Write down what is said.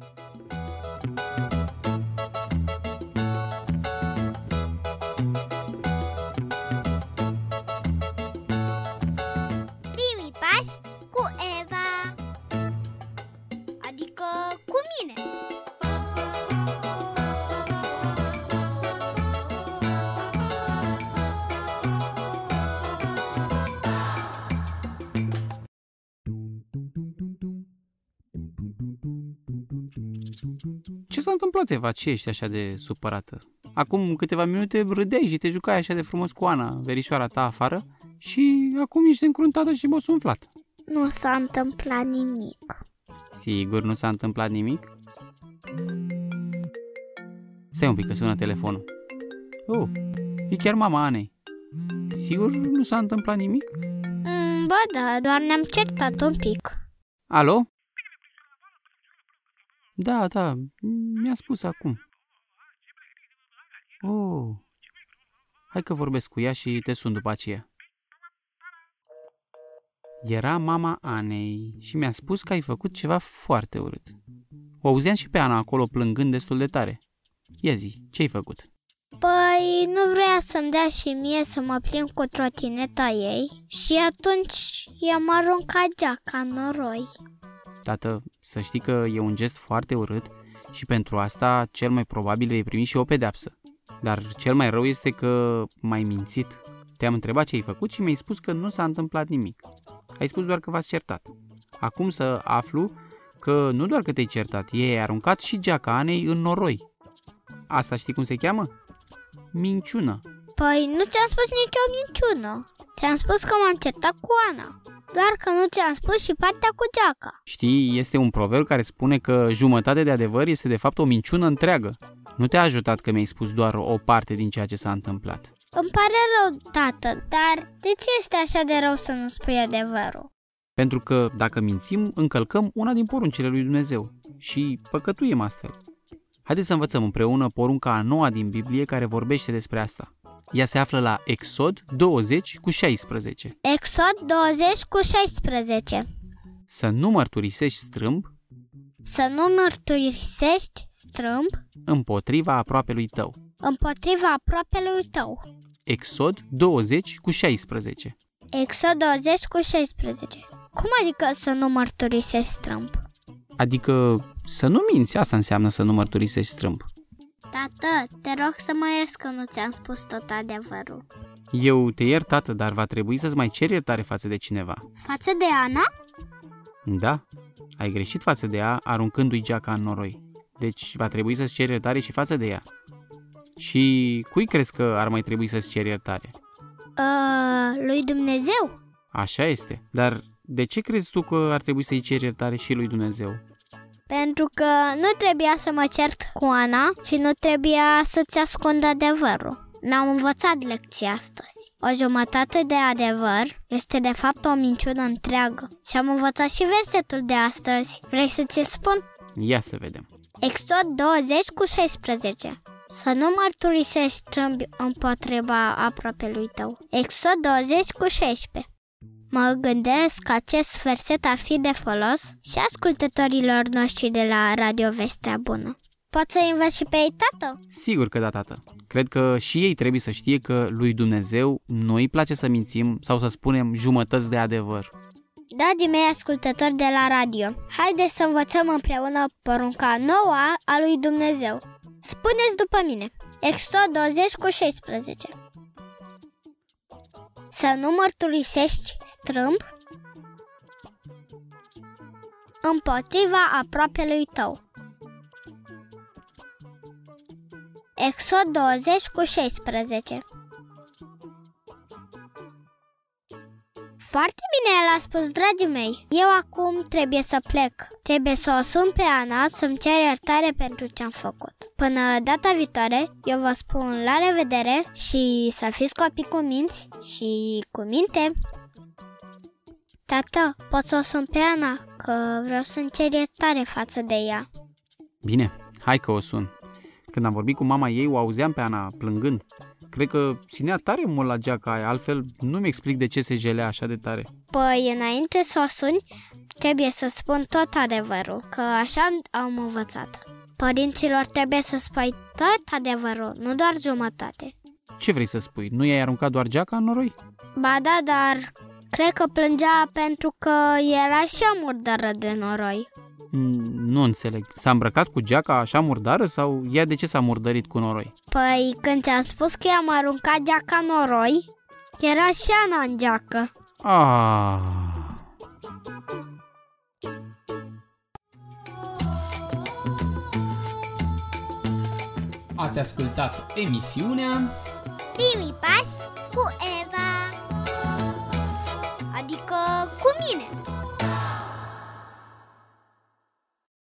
Primii Ce s-a întâmplat, Eva? Ce ești așa de supărată? Acum câteva minute râdeai și te jucai așa de frumos cu Ana, verișoara ta, afară și acum ești încruntată și bosunflat. Nu s-a întâmplat nimic Sigur nu s-a întâmplat nimic? Stai un pic că sună telefonul. Oh, e chiar mama Anei. Sigur nu s-a întâmplat nimic? mm, Ba da, doar ne-am certat un pic Alo? Da, da, mi-a spus acum. Oh, hai că vorbesc cu ea și te sun după aceea. Era mama Anei și mi-a spus că ai făcut ceva foarte urât. O auzeam și pe Ana acolo plângând destul de tare. Ia zi, ce-ai făcut? Păi nu vrea să-mi dea și mie să mă plimb cu trotineta ei și atunci i-am aruncat geaca în noroi. Tată, să știi că e un gest foarte urât și pentru asta cel mai probabil vei primi și o pedeapsă. Dar cel mai rău este că m-ai mințit. Te-am întrebat ce ai făcut și mi-ai spus că nu s-a întâmplat nimic. Ai spus doar că v-ați certat. Acum să aflu că nu doar că te-ai certat, ei ai aruncat și geaca Anei în noroi. Asta știi cum se cheamă? Minciună. Păi nu ți-am spus nicio minciună. Ți-am spus că m-am certat cu Ana. Doar că nu ți-am spus și partea cu geaca. Știi, este un proverb care spune că jumătate de adevăr este de fapt o minciună întreagă. Nu te-a ajutat că mi-ai spus doar o parte din ceea ce s-a întâmplat. Îmi pare rău, tată, dar de ce este așa de rău să nu spui adevărul? Pentru că dacă mințim, încălcăm una din poruncile lui Dumnezeu și păcătuim astfel. Haideți să învățăm împreună porunca a noua din Biblie care vorbește despre asta. Ea se află la Exod 20 cu 16. Exod 20 cu 16 Să nu mărturisești strâmb Să nu mărturisești strâmb împotriva aproapelui tău. împotriva aproapelui tău. Exod 20 cu 16. Exod 20 cu 16 Cum adică să nu mărturisești strâmb? Adică să nu minți, asta înseamnă să nu mărturisești strâmb. Tată, te rog să mă ierți că nu ți-am spus tot adevărul. Eu te iert, tată, dar va trebui să-ți mai ceri iertare față de cineva. Față de Ana? Da, ai greșit față de ea aruncându-i geaca în noroi. Deci va trebui să-ți ceri iertare și față de ea. Și cui crezi că ar mai trebui să-ți ceri iertare? Uh, lui Dumnezeu? Așa este, dar de ce crezi tu că ar trebui să-i ceri iertare și lui Dumnezeu? Pentru că nu trebuia să mă cert cu Ana și nu trebuia să-ți ascund adevărul. Mi-am învățat lecția astăzi. O jumătate de adevăr este de fapt o minciună întreagă. Și am învățat și versetul de astăzi. Vrei să ți-l spun? Ia să vedem. Exod 20 cu 16 Să nu mărturisești strâmbi împotriva aproapelui tău. Exod 20 cu 16 Mă gândesc că acest verset ar fi de folos și ascultătorilor noștri de la Radio Vestea Bună. Poți să învăț și pe ei, tată? Sigur că da, tată. Cred că și ei trebuie să știe că lui Dumnezeu nu îi place să mințim sau să spunem jumătăți de adevăr. Dragii mei ascultători de la radio, haideți să învățăm împreună porunca nouă a lui Dumnezeu. Spuneți după mine, Exod 20 cu 16. Să nu mărturisești strâmb împotriva aproapelui tău. Exod 20 cu 16 Foarte bine el a spus, dragii mei. Eu acum trebuie să plec. Trebuie să o sun pe Ana să-mi cer iertare pentru ce am făcut. Până data viitoare, eu vă spun la revedere și să fiți copii cu minți și cu minte. Tată, pot să o sun pe Ana, că vreau să-mi cer iertare față de ea. Bine, hai că o sun. Când am vorbit cu mama ei, o auzeam pe Ana plângând. Cred că ținea tare mult la geaca aia, altfel nu-mi explic de ce se jelea așa de tare. Păi, înainte să o suni, trebuie să spun tot adevărul, că așa am învățat. Părinților trebuie să spui tot adevărul, nu doar jumătate. Ce vrei să spui? Nu i-ai aruncat doar geaca în noroi? Ba da, dar cred că plângea pentru că era și murdară de noroi. Mm, Nu înțeleg. S-a îmbrăcat cu geaca așa murdară sau ea de ce s-a murdărit cu noroi? Păi când ți-am spus că i-am aruncat geaca în noroi, era și Ana în geacă. Ah. Ați ascultat emisiunea Primii pași cu Eva Adică cu mine